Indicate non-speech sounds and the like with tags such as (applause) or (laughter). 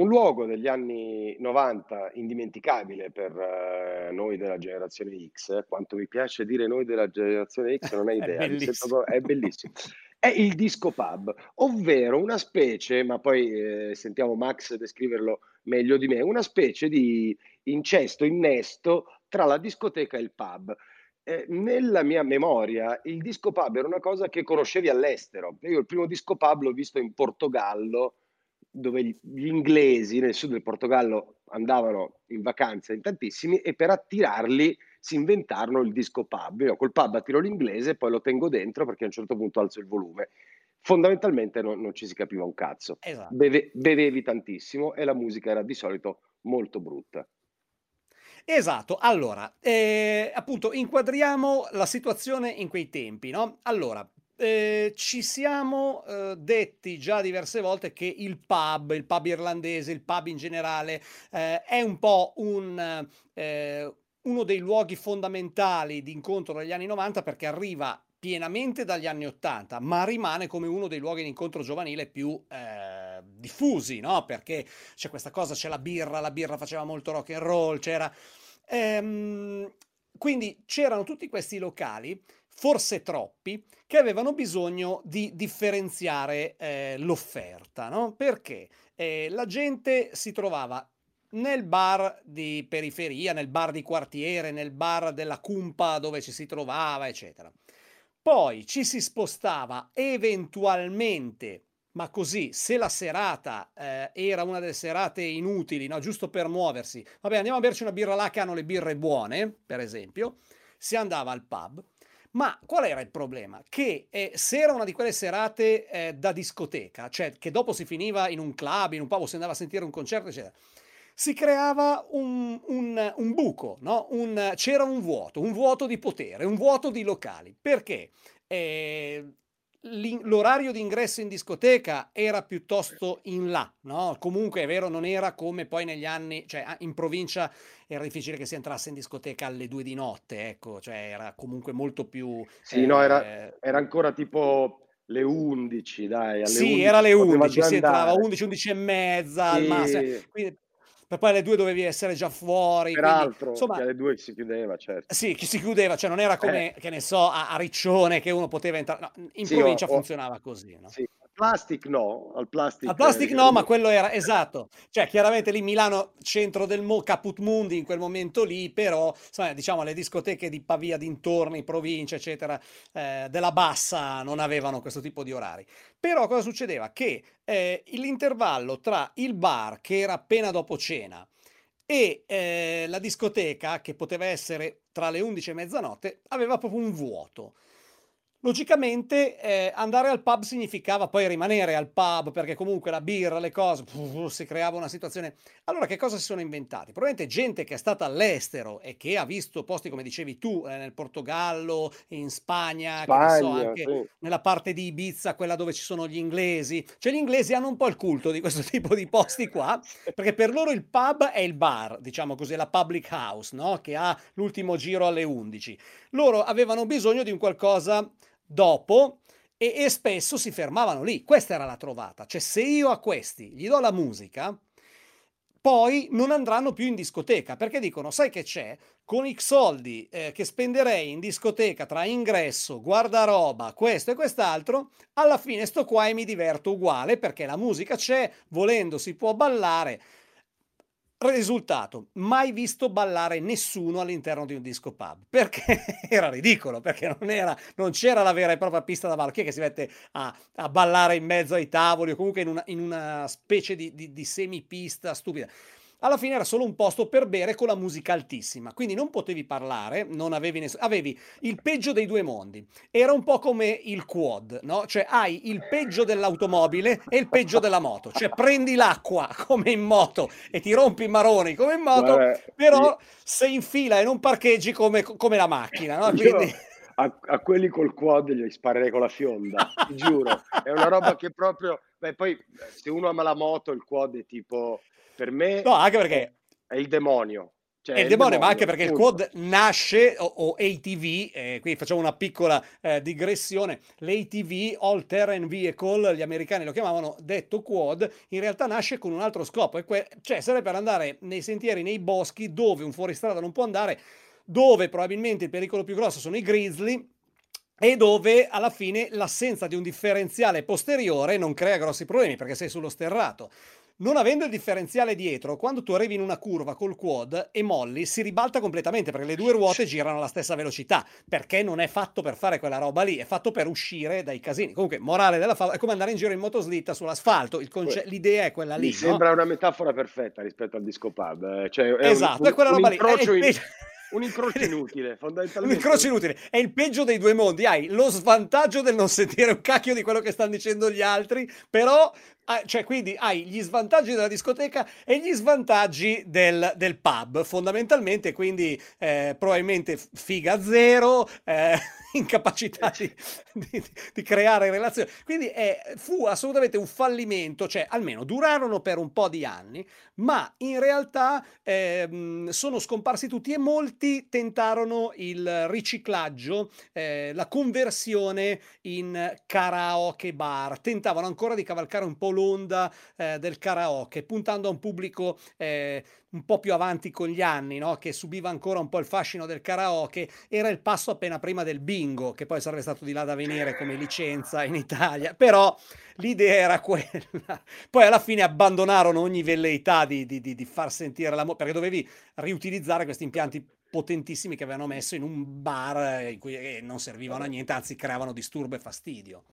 Un luogo degli anni 90 indimenticabile per eh, noi della generazione X, quanto mi piace dire noi della generazione X non hai (laughs) È idea, sento bellissimo. è bellissimo. È il disco pub, ovvero una specie, ma poi, ehm, sentiamo Max descriverlo meglio di me, una specie di incesto, innesto tra la discoteca e il pub. Ehm, nella mia memoria il disco pub era una cosa che conoscevi all'estero. Io il primo disco pub l'ho visto in Portogallo, dove gli inglesi nel sud del Portogallo andavano in vacanza in tantissimi e per attirarli si inventarono il disco pub. Io col pub attiro l'inglese, poi lo tengo dentro perché a un certo punto alzo il volume. Fondamentalmente non non ci si capiva un cazzo. Esatto. Beve bevevi tantissimo e la musica era di solito molto brutta. Esatto. Allora, ehm, appunto inquadriamo la situazione in quei tempi, no, allora, ehm, ci siamo, uhm, detti già diverse volte che il pub, il pub irlandese, il pub in generale, ehm, è un po' un ehm, uno dei luoghi fondamentali di incontro degli anni '90 perché arriva pienamente dagli anni '80, ma rimane come uno dei luoghi di incontro giovanile più, ehm, diffusi, no, perché c'è questa cosa, c'è la birra, la birra faceva molto rock and roll, c'era ehm, quindi c'erano tutti questi locali, forse troppi, che avevano bisogno di differenziare, ehm, l'offerta, no, perché, ehm, la gente si trovava nel bar di periferia, nel bar di quartiere, nel bar della cumpa dove ci si trovava, eccetera. Poi ci si spostava eventualmente, ma così, se la serata, ehm, era una delle serate inutili, no, giusto per muoversi, vabbè andiamo a berci una birra là che hanno le birre buone, per esempio, si andava al pub. Ma qual era il problema? Che, ehm, se era una di quelle serate, ehm, da discoteca, cioè che dopo si finiva in un club, in un pub si andava a sentire un concerto, eccetera, si creava un un un buco, no, un c'era un vuoto, un vuoto di potere, un vuoto di locali. Perché? L'in l'orario di ingresso in discoteca era piuttosto in là, no, comunque è vero, non era come poi negli anni cioè in provincia era difficile che si entrasse in discoteca alle 2 di notte, ecco, cioè era comunque molto più, Sì, no, era ehm era ancora tipo le 11 dai, alle Sì, era 11 alle si poteva 11, già si entrava andare. 11, 11 e mezza al massi eh, Sì. quindi per poi alle 2 dovevi essere già fuori, Peraltro insomma alle 2 si chiudeva, certo. Sì, si chiudeva, cioè non era Eh. come, che ne so, a a Riccione che uno poteva entra no, in Sì, provincia o funzionava così, no? sì, Plastic no, al Al Plastic Plastic no, ma quello era esatto. Cioè chiaramente lì Milano centro del mo caput mundi in quel momento lì, però sai diciamo le discoteche di Pavia dintorni, provincia, eccetera, ehm, della bassa non avevano questo tipo di orari. Però cosa succedeva? Che, ehm, l'intervallo tra il bar, che era appena dopo cena, e, ehm, la discoteca, che poteva essere tra le 11 e mezzanotte, aveva proprio un vuoto. Logicamente, ehm, andare al pub significava poi rimanere al pub, perché comunque la birra, le cose, si creava una situazione allora che cosa si sono inventati? Probabilmente gente che è stata all'estero e che ha visto posti, come dicevi tu, ehm, nel Portogallo, in Spagna, che ne so, Spagna, anche sì. nella parte di Ibiza, quella dove ci sono gli inglesi. Cioè gli inglesi hanno un po' il culto di questo (laughs) tipo di posti qua, perché per loro il pub è il bar, diciamo così, la public house, no, che ha l'ultimo giro alle 11. Loro avevano bisogno di un qualcosa dopo e e spesso si fermavano lì. Questa era la trovata. Cioè se io a questi gli do la musica, poi non andranno più in discoteca, perché dicono: "Sai che c'è? Con X soldi, ehm, che spenderei in discoteca tra ingresso, guardaroba, questo e quest'altro, alla fine sto qua e mi diverto uguale perché la musica c'è, volendo si può ballare". Risultato: mai visto ballare nessuno all'interno di un disco pub, (laughs) perché era ridicolo, perché non era non c'era la vera e propria pista da ballo. Chi è che si mette a a ballare in mezzo ai tavoli o comunque in una in una specie di di di semipista stupida? Alla fine era solo un posto per bere con la musica altissima, quindi non potevi parlare, non avevi ness avevi il peggio dei 2 mondi. Era un po' come il quad, no, cioè hai il peggio dell'automobile e il peggio della moto, cioè prendi l'acqua (laughs) come in moto e ti rompi i maroni come in moto, Guarda, però i sei in fila e non parcheggi come come la macchina, no, Io quindi a a quelli col quad gli sparerei con la fionda, ti giuro. È una roba che proprio beh poi, ehm, se uno ama la moto il quad è tipo per me No, anche è perché è il demonio. Cioè, è il demonio, ma anche perché punto. il quad nasce, o, o ATV, eh, qui facciamo una piccola eh, digressione, l'ATV, All Terrain Vehicle, gli americani lo chiamavano detto quad, in realtà nasce con un altro scopo, e que- cioè serve per andare nei sentieri, nei boschi, dove un fuoristrada non può andare, dove probabilmente il pericolo più grosso sono i grizzly, e dove alla fine l'assenza di un differenziale posteriore non crea grossi problemi perché sei sullo sterrato. Non avendo il differenziale dietro, quando tu arrivi in una curva col quad e molli, si ribalta completamente perché le due ruote girano alla stessa velocità, perché non è fatto per fare quella roba lì, è fatto per uscire dai casini. Comunque, morale della favola, è come andare in giro in motoslitta sull'asfalto, conce- l'idea è quella lì. Mi no? sembra una metafora perfetta rispetto al disco pub. Eh. Cioè, è esatto, un, è quella roba lì. È in... Un incrocio inutile, fondamentalmente. (laughs) Un incrocio inutile. È il peggio dei due mondi. Hai lo svantaggio del non sentire un cacchio di quello che stanno dicendo gli altri, però Ah, cioè, quindi hai gli svantaggi della discoteca e gli svantaggi del, del pub, fondamentalmente, quindi eh, probabilmente figa zero, eh, (laughs) incapacità di, di, di, creare relazioni. Quindi è, fu assolutamente un fallimento, cioè almeno durarono per un po' di anni, ma in realtà eh, sono scomparsi tutti e molti tentarono il riciclaggio, eh, la conversione in karaoke bar, tentavano ancora di cavalcare un po' l'onda eh, del karaoke, puntando a un pubblico eh, un po' più avanti con gli anni, no? che subiva ancora un po' il fascino del karaoke, era il passo appena prima del bingo, che poi sarebbe stato di là da venire come licenza in Italia, però l'idea era quella. Poi alla fine abbandonarono ogni velleità di, di, di, di far sentire la... perché dovevi riutilizzare questi impianti potentissimi che avevano messo in un bar in cui non servivano a niente, anzi creavano disturbo e fastidio.